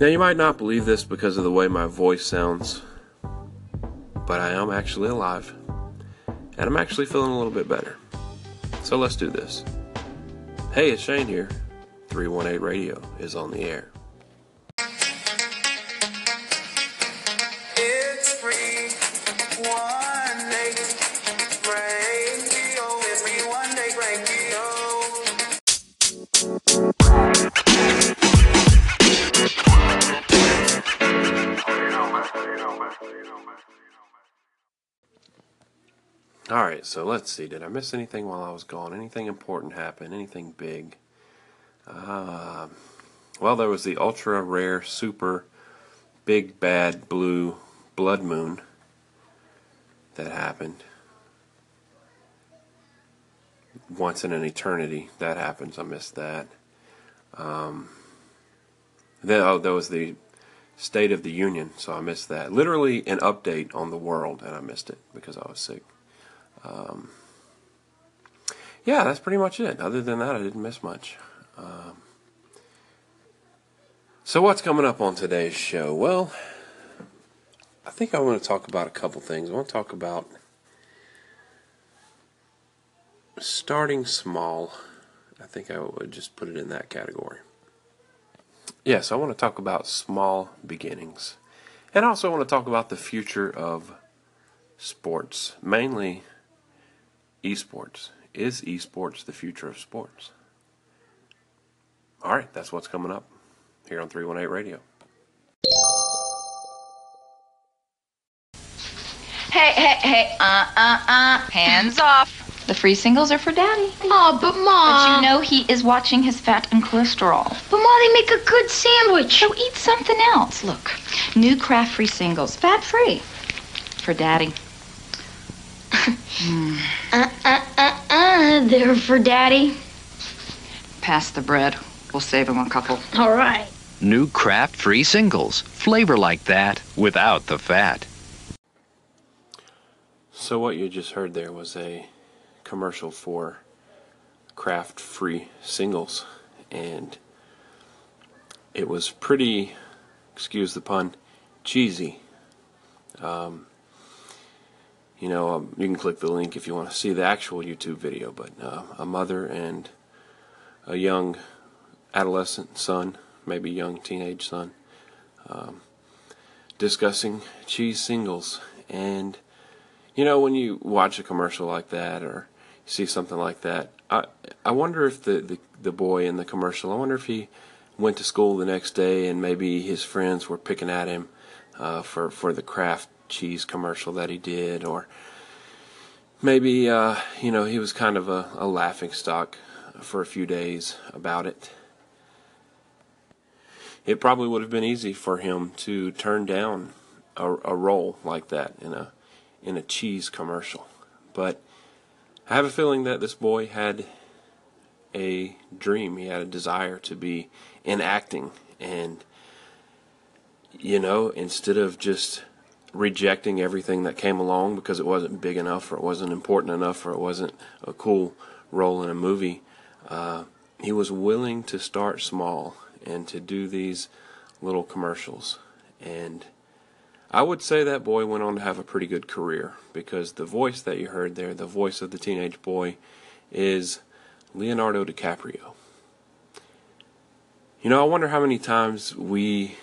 Now, you might not believe this because of the way my voice sounds, but I am actually alive, and I'm actually feeling a little bit better. So let's do this. Hey, it's Shane here. 318 Radio is on the air. All right, so let's see. Did I miss anything while I was gone? Anything important happen? Anything big? Uh, well, there was the ultra rare, super big bad blue blood moon that happened. Once in an eternity, that happens. I missed that. Um, then, oh, there was the State of the Union, so I missed that. Literally an update on the world, and I missed it because I was sick. Um, yeah, that's pretty much it. Other than that, I didn't miss much. Um, so, what's coming up on today's show? Well, I think I want to talk about a couple things. I want to talk about starting small. I think I would just put it in that category. Yes, I want to talk about small beginnings. And I also want to talk about the future of sports, mainly esports. Is esports the future of sports? All right, that's what's coming up here on 318 Radio. Hey, hey, hey, uh, uh, uh, hands off. The free singles are for Daddy. Oh, but But you know he is watching his fat and cholesterol. But Mom, they make a good sandwich. So eat something else. Look, new Kraft free singles, fat free. For Daddy. Uh, uh, uh, uh. They're for Daddy. Pass the bread. We'll save him a couple. All right. New Kraft free singles. Flavor like that without the fat. So, what you just heard there was a commercial for Kraft free singles, and it was pretty, excuse the pun, cheesy. Um, you know, um, you can click the link if you want to see the actual YouTube video, but uh, a mother and a young adolescent son, maybe young teenage son, um, discussing cheese singles. And, you know, when you watch a commercial like that or see something like that, I, I wonder if the, the, the boy in the commercial, I wonder if he went to school the next day and maybe his friends were picking at him uh, for, for the Kraft cheese commercial that he did, or maybe, uh, you know, he was kind of a, a laughing stock for a few days about it. It probably would have been easy for him to turn down a, a role like that in a in a cheese commercial, but I have a feeling that this boy had a dream. He had a desire to be in acting, and you know, instead of just rejecting everything that came along because it wasn't big enough or it wasn't important enough or it wasn't a cool role in a movie, uh, he was willing to start small and to do these little commercials. And I would say that boy went on to have a pretty good career because the voice that you heard there, the voice of the teenage boy, is Leonardo DiCaprio. You know, I wonder how many times we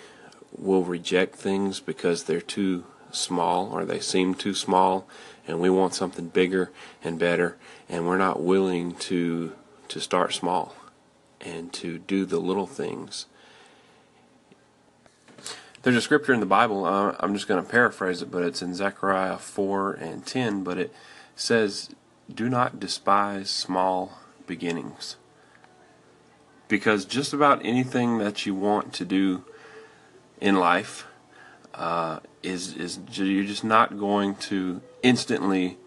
will reject things because they're too small or they seem too small and we want something bigger and better and we're not willing to to start small and to do the little things. There's a scripture in the Bible, uh, I'm just going to paraphrase it, but it's in Zechariah 4 and 10, but it says, Do not despise small beginnings. Because just about anything that you want to do in life uh, is, is you're just not going to instantly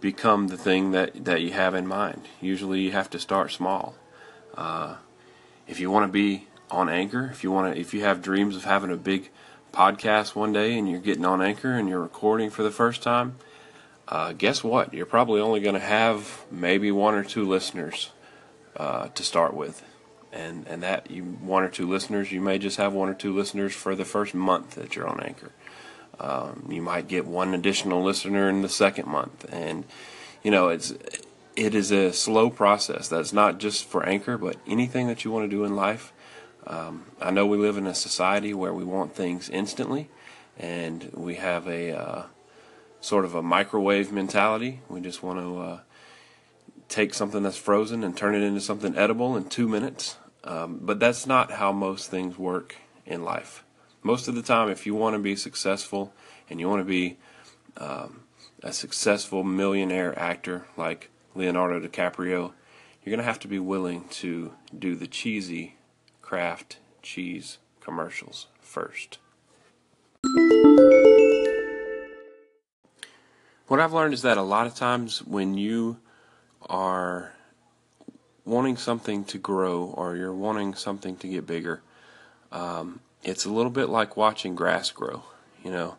become the thing that, that you have in mind. Usually you have to start small. Uh, if you want to be on Anchor, if you want to, if you have dreams of having a big podcast one day and you're getting on Anchor and you're recording for the first time, uh, guess what? You're probably only going to have maybe one or two listeners uh, to start with, and and that you one or two listeners, you may just have one or two listeners for the first month that you're on Anchor. Um, you might get one additional listener in the second month, and you know it's it is a slow process. That's not just for Anchor, but anything that you want to do in life. Um, I know we live in a society where we want things instantly, and we have a uh, sort of a microwave mentality. We just want to uh, take something that's frozen and turn it into something edible in two minutes. Um, but that's not how most things work in life. Most of the time, if you want to be successful and you want to be um, a successful millionaire actor like Leonardo DiCaprio, you're going to have to be willing to do the cheesy Kraft cheese commercials first. What I've learned is that a lot of times when you are wanting something to grow or you're wanting something to get bigger, um, it's a little bit like watching grass grow. You know,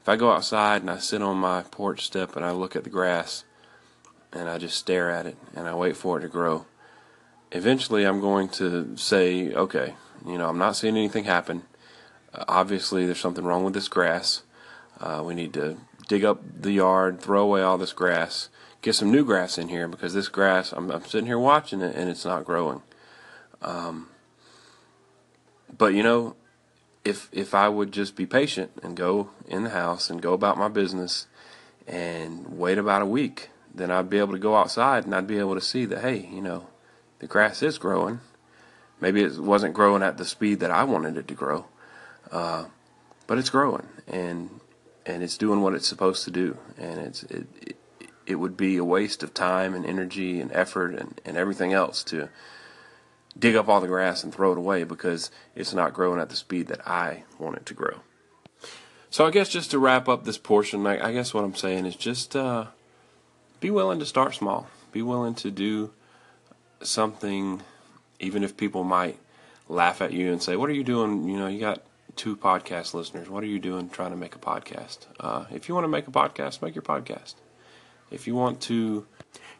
if I go outside and I sit on my porch step and I look at the grass and I just stare at it and I wait for it to grow, eventually I'm going to say, okay, you know, I'm not seeing anything happen. Uh, obviously, there's something wrong with this grass. Uh, we need to dig up the yard, throw away all this grass, get some new grass in here because this grass, I'm, I'm sitting here watching it and it's not growing. Um, but you know, if if I would just be patient and go in the house and go about my business and wait about a week, then I'd be able to go outside and I'd be able to see that hey, you know, the grass is growing. Maybe it wasn't growing at the speed that I wanted it to grow, uh, but it's growing and and it's doing what it's supposed to do. And it's it, it it would be a waste of time and energy and effort and, and everything else to dig up all the grass and throw it away because it's not growing at the speed that I want it to grow. So I guess just to wrap up this portion, I, I guess what I'm saying is just uh, be willing to start small. Be willing to do something, even if people might laugh at you and say, "What are you doing?" You know, you got two podcast listeners. What are you doing trying to make a podcast? Uh, if you want to make a podcast, make your podcast. If you want to,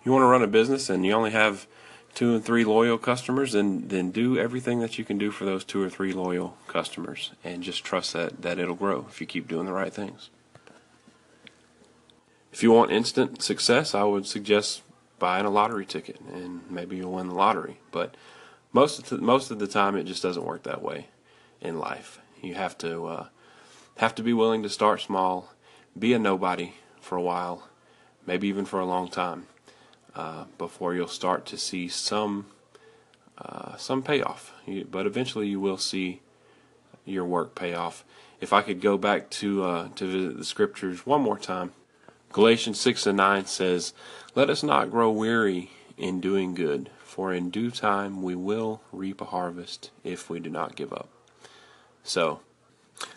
you want to run a business and you only have two and three loyal customers, then then do everything that you can do for those two or three loyal customers, and just trust that that it'll grow if you keep doing the right things. If you want instant success, I would suggest buying a lottery ticket, and maybe you'll win the lottery. But most of the, most of the time, it just doesn't work that way in life. You have to uh, have to be willing to start small, be a nobody for a while, maybe even for a long time, uh, before you'll start to see some uh, some payoff. But eventually, you will see your work pay off. If I could go back to uh, to visit the scriptures one more time, Galatians six and nine says, "Let us not grow weary in doing good, for in due time we will reap a harvest if we do not give up." So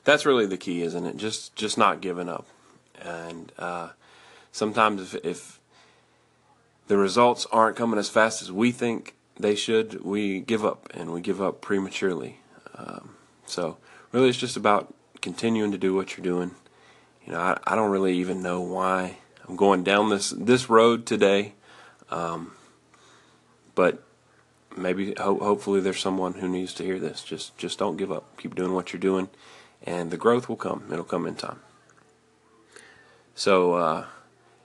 that's really the key, isn't it? Just just not giving up. And uh, sometimes if, if the results aren't coming as fast as we think they should, we give up and we give up prematurely. Um, so really, it's just about continuing to do what you're doing. You know, I, I don't really even know why I'm going down this this road today, um, but maybe ho- hopefully there's someone who needs to hear this. Just just don't give up. Keep doing what you're doing, and the growth will come. It'll come in time. So uh,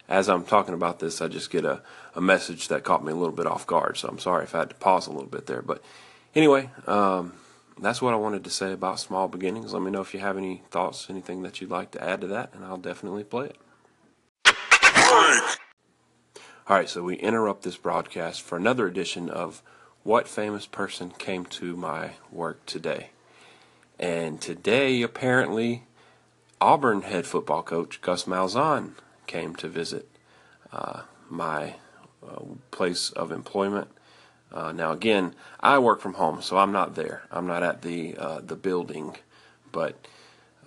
as I'm talking about this, I just get a, a message that caught me a little bit off guard. So I'm sorry if I had to pause a little bit there. But anyway, um, that's what I wanted to say about small beginnings. Let me know if you have any thoughts, anything that you'd like to add to that, and I'll definitely play it. All right, so we interrupt this broadcast for another edition of What Famous Person Came to My Work Today. And today, apparently, Auburn head football coach Gus Malzahn came to visit uh, my uh, place of employment. Uh, now, again, I work from home, so I'm not there. I'm not at the uh, the building, but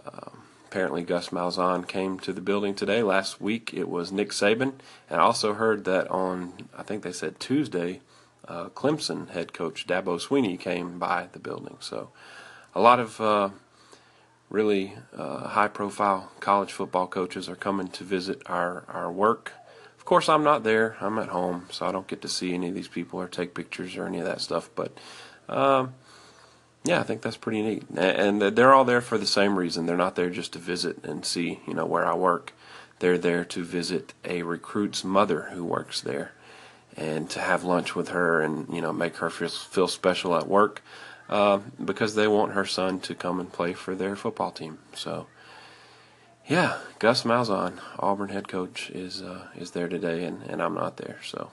um, apparently Gus Malzahn came to the building today. Last week it was Nick Saban, and I also heard that on I think they said Tuesday, uh, Clemson head coach Dabo Swinney came by the building. So, a lot of uh, really uh, high profile college football coaches are coming to visit our, our work. Of course, I'm not there. I'm at home, so I don't get to see any of these people or take pictures or any of that stuff. But Um, yeah, I think that's pretty neat. And they're all there for the same reason. They're not there just to visit and see, you know, where I work. They're there to visit a recruit's mother who works there and to have lunch with her and, you know, make her feel, feel special at work uh, because they want her son to come and play for their football team. So, yeah, Gus Malzahn, Auburn head coach, is uh, is there today, and, and I'm not there. So,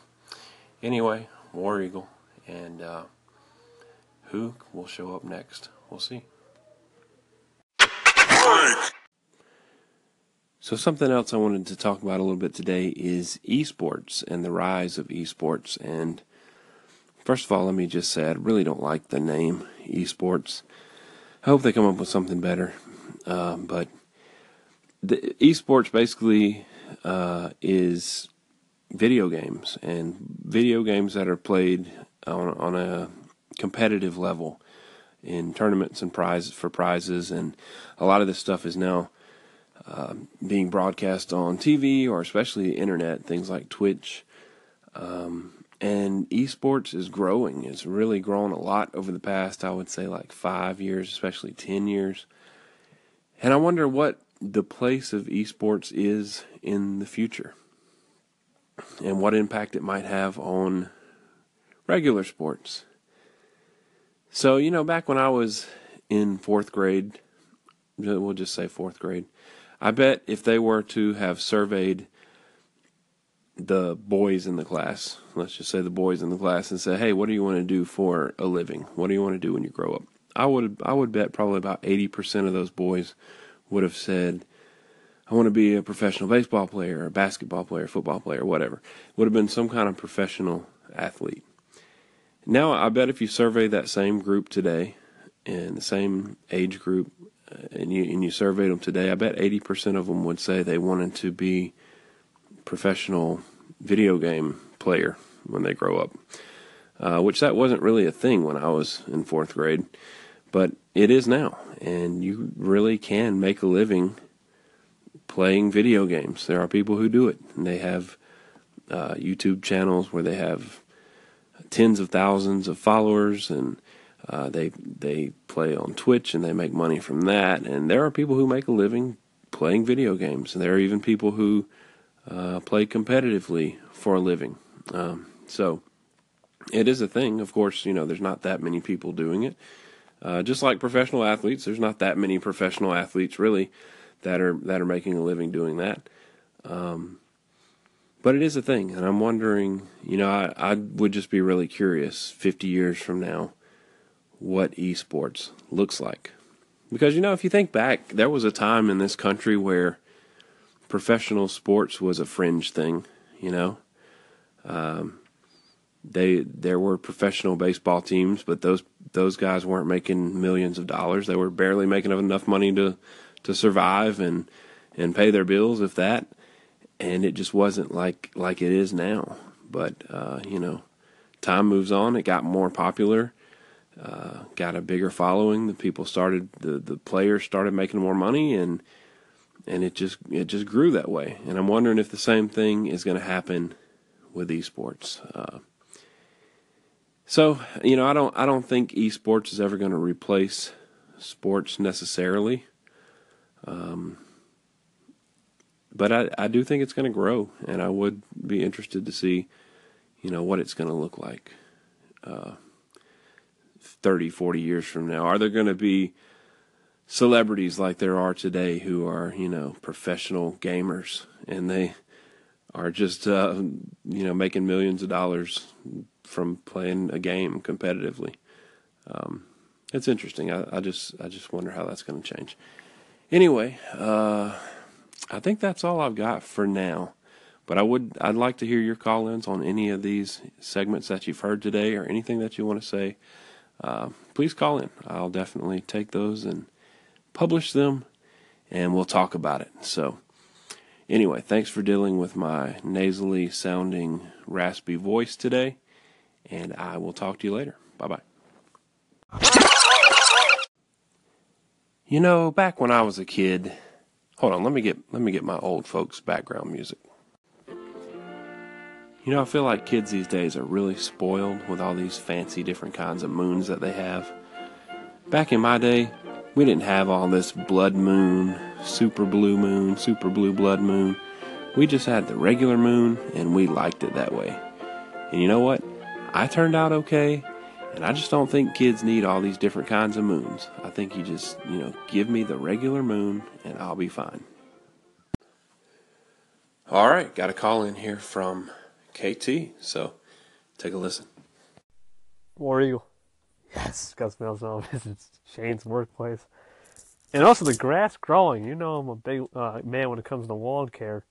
anyway, War Eagle, and uh, who will show up next? We'll see. So, something else I wanted to talk about a little bit today is esports and the rise of esports. And first of all, let me just say I really don't like the name esports. I hope they come up with something better. Uh, but the esports basically uh, is video games and video games that are played on, on a competitive level in tournaments and prizes for prizes and a lot of this stuff is now uh, being broadcast on TV or especially internet things like Twitch um, and esports is growing it's really grown a lot over the past I would say like five years especially 10 years and I wonder what the place of esports is in the future and what impact it might have on regular sports. So, you know, back when I was in fourth grade, we'll just say fourth grade, I bet if they were to have surveyed the boys in the class, let's just say the boys in the class, and say, "Hey, what do you want to do for a living? What do you want to do when you grow up?" I would I would bet probably about eighty percent of those boys would have said, I want to be a professional baseball player, a basketball player, football player, whatever. Would have been some kind of professional athlete. Now, I bet if you survey that same group today, and the same age group, uh, and you and you surveyed them today, I bet 80% of them would say they wanted to be professional video game player when they grow up. Uh, which that wasn't really a thing when I was in fourth grade, but it is now, and you really can make a living playing video games. There are people who do it, and they have uh, YouTube channels where they have tens of thousands of followers, and uh, they they play on Twitch and they make money from that. And there are people who make a living playing video games, and there are even people who uh, play competitively for a living. Um, so it is a thing. Of course, you know there's not that many people doing it. Uh, just like professional athletes, there's not that many professional athletes really that are that are making a living doing that. Um, but it is a thing, and I'm wondering. You know, I, I would just be really curious 50 years from now what esports looks like, because you know, if you think back, there was a time in this country where professional sports was a fringe thing. You know. Um, they there were professional baseball teams, but those those guys weren't making millions of dollars. They were barely making enough money to to survive and and pay their bills, if that. And it just wasn't like like it is now. But uh, you know, time moves on. It got more popular, uh, got a bigger following. The people started the the players started making more money, and and it just it just grew that way. And I'm wondering if the same thing is going to happen with esports. Uh, so you know, I don't I don't think esports is ever going to replace sports necessarily. Um, but I, I do think it's going to grow, and I would be interested to see, you know, what it's going to look like uh, 30, 40 years from now. Are there going to be celebrities like there are today who are, you know, professional gamers and they are just, uh, you know, making millions of dollars from playing a game competitively? Um, it's interesting. I, I just I just wonder how that's going to change. Anyway, uh, I think that's all I've got for now. But I would I'd like to hear your call-ins on any of these segments that you've heard today or anything that you want to say. Uh, please call in. I'll definitely take those and publish them, and we'll talk about it. So, anyway, thanks for dealing with my nasally sounding, raspy voice today, and I will talk to you later. Bye bye. You know, back when I was a kid, hold on, let me get let me get my old folks background music. You know, I feel like kids these days are really spoiled with all these fancy different kinds of moons that they have. Back in my day, we didn't have all this blood moon, super blue moon, super blue blood moon. We just had the regular moon and we liked it that way. And you know what? I turned out okay, and I just don't think kids need all these different kinds of moons. I think you just, you know, give me the regular moon and I'll be fine. All right, got a call in here from KT, so take a listen. War Eagle. Yes, Gus Malzahn visits Shane's workplace. And also the grass growing. You know I'm a big uh, man when it comes to lawn care.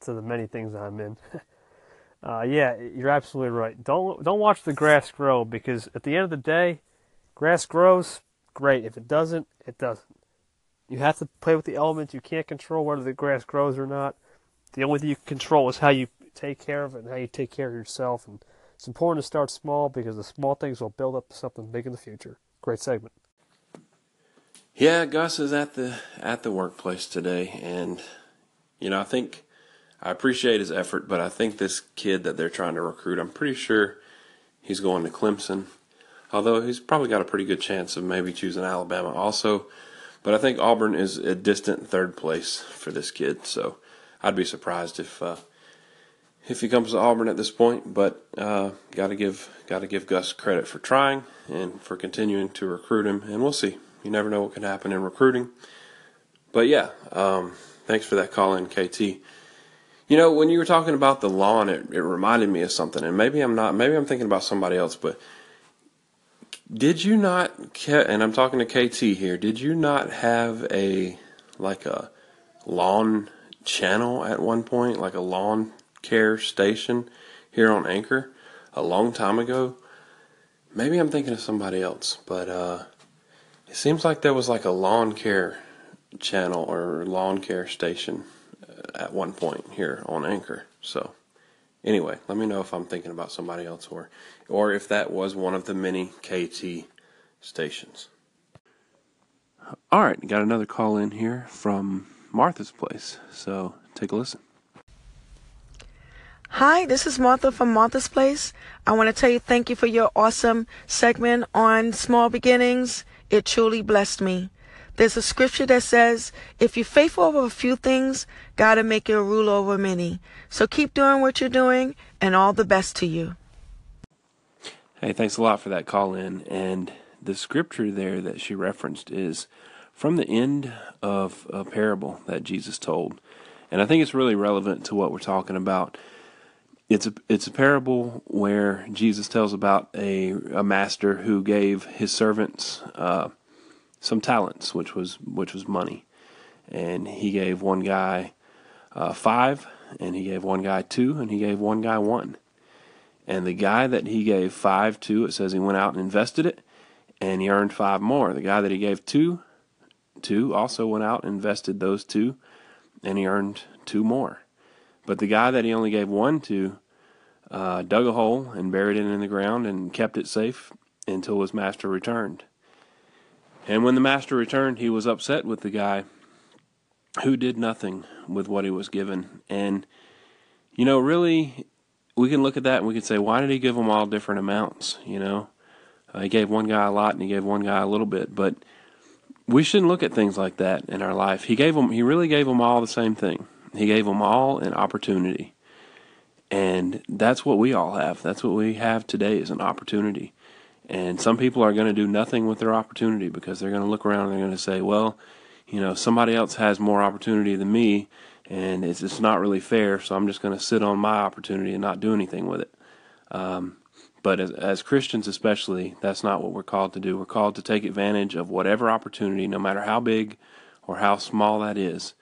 To the many things I'm in. uh, yeah, you're absolutely right. Don't don't watch the grass grow because at the end of the day, grass grows great. If it doesn't, it doesn't. You have to play with the elements. You can't control whether the grass grows or not. The only thing you can control is how you take care of it and how you take care of yourself. And it's important to start small because the small things will build up to something big in the future. Great segment. Yeah, Gus is at the at the workplace today, and you know I think I appreciate his effort, but I think this kid that they're trying to recruit, I'm pretty sure he's going to Clemson. Although he's probably got a pretty good chance of maybe choosing Alabama also. But I think Auburn is a distant third place for this kid, so I'd be surprised if uh, if he comes to Auburn at this point. But uh, got to give got to give Gus credit for trying and for continuing to recruit him, and we'll see. You never know what can happen in recruiting. But yeah, um, thanks for that call in, KT. You know, when you were talking about the lawn, it, it reminded me of something, and maybe I'm not, maybe I'm thinking about somebody else, but did you not, and I'm talking to KT here, did you not have a, like a lawn channel at one point, like a lawn care station here on Anchor a long time ago? Maybe I'm thinking of somebody else, but uh, it seems like there was like a lawn care channel or lawn care station uh, at one point here on Anchor. So anyway, let me know if I'm thinking about somebody else or or if that was one of the many KT stations. All right, got another call in here from Martha's place. So take a listen. Hi, this is Martha from Martha's Place. I want to tell you thank you for your awesome segment on small beginnings. It truly blessed me. There's a scripture that says, if you're faithful over a few things, God will make you a ruler over many. So keep doing what you're doing and all the best to you. Hey, thanks a lot for that call in. And the scripture there that she referenced is from the end of a parable that Jesus told. And I think it's really relevant to what we're talking about. It's a it's a parable where Jesus tells about a a master who gave his servants uh, some talents, which was which was money, and he gave one guy uh, five, and he gave one guy two, and he gave one guy one. And the guy that he gave five to, it says he went out and invested it, and he earned five more. The guy that he gave two to also went out and invested those two, and he earned two more. But the guy that he only gave one to uh, dug a hole and buried it in the ground and kept it safe until his master returned. And when the master returned, he was upset with the guy who did nothing with what he was given. And, you know, really, we can look at that and we can say, why did he give them all different amounts? You know, uh, he gave one guy a lot and he gave one guy a little bit. But we shouldn't look at things like that in our life. He gave them, he really gave them all the same thing. He gave them all an opportunity. And that's what we all have. That's what we have today is an opportunity. And some people are going to do nothing with their opportunity because they're going to look around and they're going to say, well, you know, somebody else has more opportunity than me and it's, it's not really fair, so I'm just going to sit on my opportunity and not do anything with it. Um, but as, as Christians, especially, that's not what we're called to do. We're called to take advantage of whatever opportunity, no matter how big or how small that is,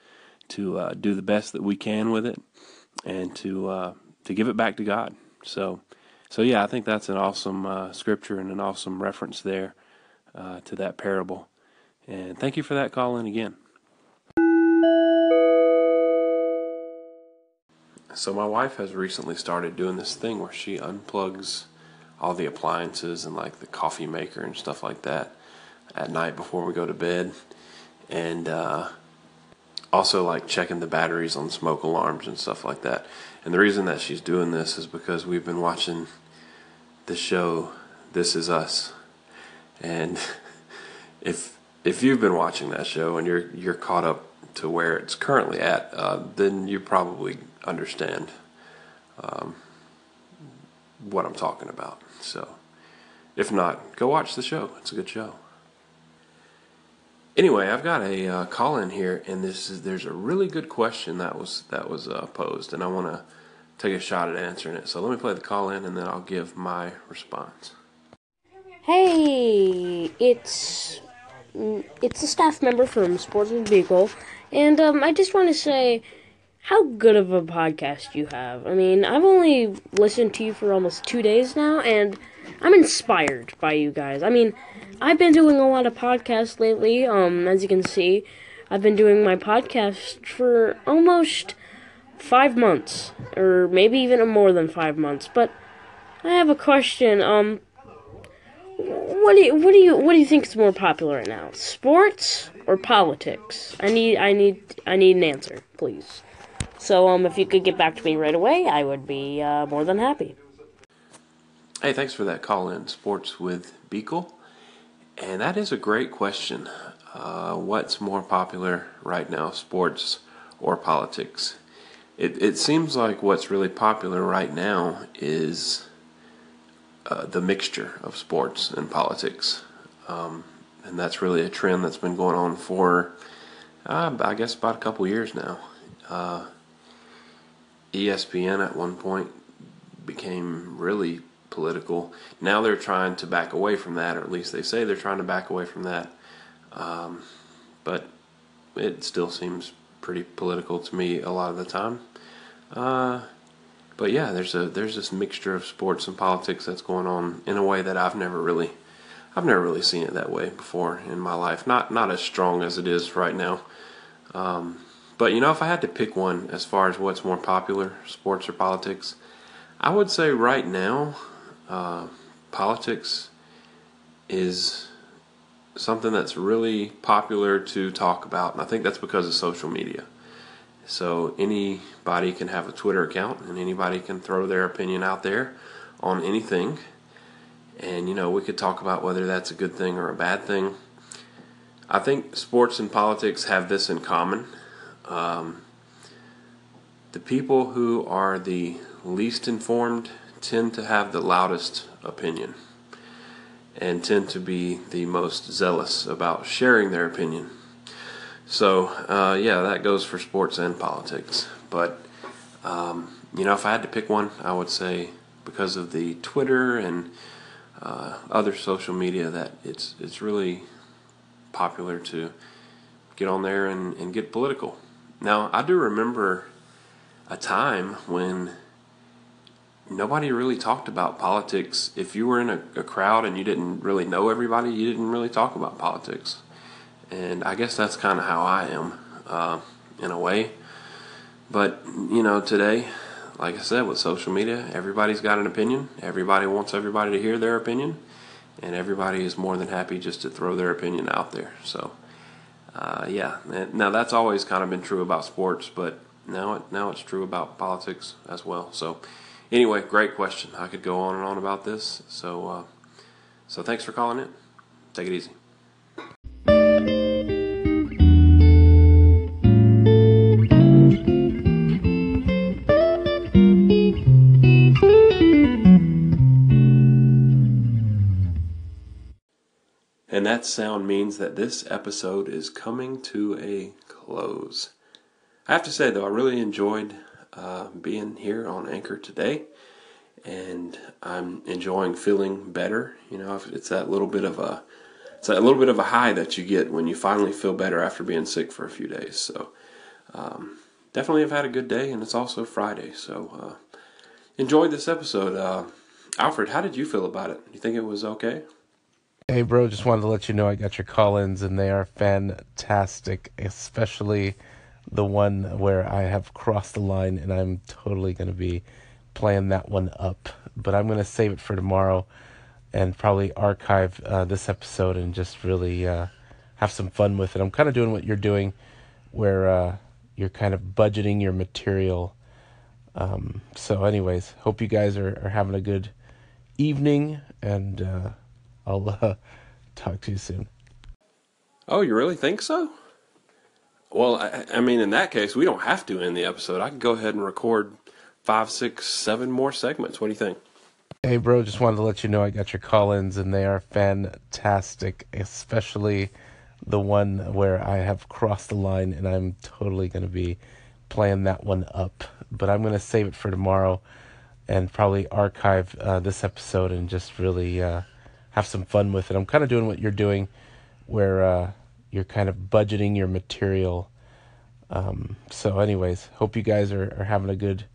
to uh, do the best that we can with it and to uh, to give it back to God. So, so yeah, I think that's an awesome uh, scripture and an awesome reference there uh, to that parable. And thank you for that call in again. So my wife has recently started doing this thing where she unplugs all the appliances and like the coffee maker and stuff like that at night before we go to bed. And uh, also like checking the batteries on smoke alarms and stuff like that. And the reason that she's doing this is because we've been watching the show This Is Us, and if if you've been watching that show and you're you're caught up to where it's currently at, uh, then you probably understand um, what I'm talking about. So, if not, go watch the show. It's a good show. Anyway, I've got a uh, call in here, and this is there's a really good question that was that was uh, posed, and I want to take a shot at answering it. So let me play the call in, and then I'll give my response. Hey, it's mm, it's a staff member from Sports with Beagle, and um, I just want to say how good of a podcast you have. I mean, I've only listened to you for almost two days now, and I'm inspired by you guys. I mean, I've been doing a lot of podcasts lately. Um, as you can see, I've been doing my podcast for almost five months, or maybe even more than five months. But I have a question. Um, what do you what do you what do you think is more popular right now? Sports or politics? I need I need I need an answer, please. So um, if you could get back to me right away, I would be uh, more than happy. Hey, thanks for that call in, Sports with Beagle. And that is a great question. Uh, what's more popular right now, sports or politics? It, it seems like what's really popular right now is uh, the mixture of sports and politics. Um, and that's really a trend that's been going on for, uh, I guess, about a couple years now. Uh, ESPN at one point became really political. Now they're trying to back away from that, or at least they say they're trying to back away from that. Um, but it still seems pretty political to me a lot of the time. Uh, but yeah, there's a there's this mixture of sports and politics that's going on in a way that I've never really I've never really seen it that way before in my life. Not not as strong as it is right now. Um, but you know, if I had to pick one as far as what's more popular, sports or politics, I would say right now uh, politics is something that's really popular to talk about, and I think that's because of social media. So anybody can have a Twitter account, and anybody can throw their opinion out there on anything. And you know, we could talk about whether that's a good thing or a bad thing. I think sports and politics have this in common. Um, the people who are the least informed tend to have the loudest opinion and tend to be the most zealous about sharing their opinion. So, uh, yeah, that goes for sports and politics. But, um, you know, if I had to pick one, I would say because of the Twitter and uh, other social media that it's it's really popular to get on there and, and get political. Now, I do remember a time when nobody really talked about politics. If you were in a, a, crowd and you didn't really know everybody, you didn't really talk about politics. And I guess that's kind of how I am, uh, in a way. But, you know, today, like I said, with social media, everybody's got an opinion. Everybody wants everybody to hear their opinion. And everybody is more than happy just to throw their opinion out there. So, uh, yeah. Now, that's always kind of been true about sports, but now, it, now it's true about politics as well. So, Anyway, great question. I could go on and on about this. So, uh, so thanks for calling in. Take it easy. And that sound means that this episode is coming to a close. I have to say, though, I really enjoyed uh, being here on Anchor today, and I'm enjoying feeling better. You know, it's that little bit of a it's that little bit of a high that you get when you finally feel better after being sick for a few days. So um, definitely have had a good day, and it's also Friday. So uh, enjoyed this episode. Uh, Alfred, how did you feel about it? You think it was okay? Hey, bro, just wanted to let you know I got your call ins, and they are fantastic, especially the one where I have crossed the line and I'm totally going to be playing that one up. But I'm going to save it for tomorrow and probably archive uh, this episode and just really uh, have some fun with it. I'm kind of doing what you're doing, where uh, you're kind of budgeting your material. Um, so, anyways, hope you guys are, are having a good evening, and uh, I'll talk to you soon. Oh, you really think so? Well, I, I mean, in that case, we don't have to end the episode. I can go ahead and record five, six, seven more segments. What do you think? Hey, bro, just wanted to let you know I got your call ins, and they are fantastic, especially the one where I have crossed the line, and I'm totally going to be playing that one up. But I'm going to save it for tomorrow and probably archive uh, this episode and just really uh, have some fun with it. I'm kind of doing what you're doing, where uh, you're kind of budgeting your material. Um, so, anyways, hope you guys are, are having a good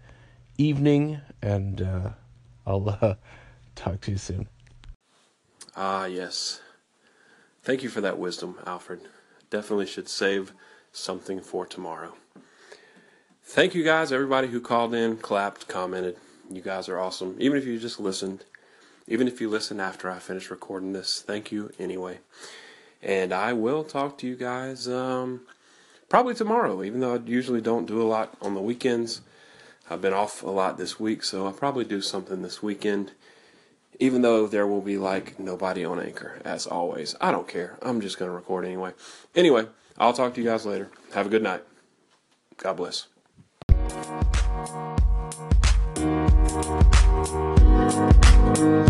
evening, and uh, I'll uh, talk to you soon. Ah, yes. Thank you for that wisdom, Alfred. Definitely should save something for tomorrow. Thank you guys, everybody who called in, clapped, commented. You guys are awesome. Even if you just listened, even if you listen after I finish recording this, thank you anyway. And I will talk to you guys um, probably tomorrow, even though I usually don't do a lot on the weekends. I've been off a lot this week, so I'll probably do something this weekend. Even though there will be like nobody on Anchor, as always. I don't care. I'm just going to record anyway. Anyway, I'll talk to you guys later. Have a good night. God bless. Thank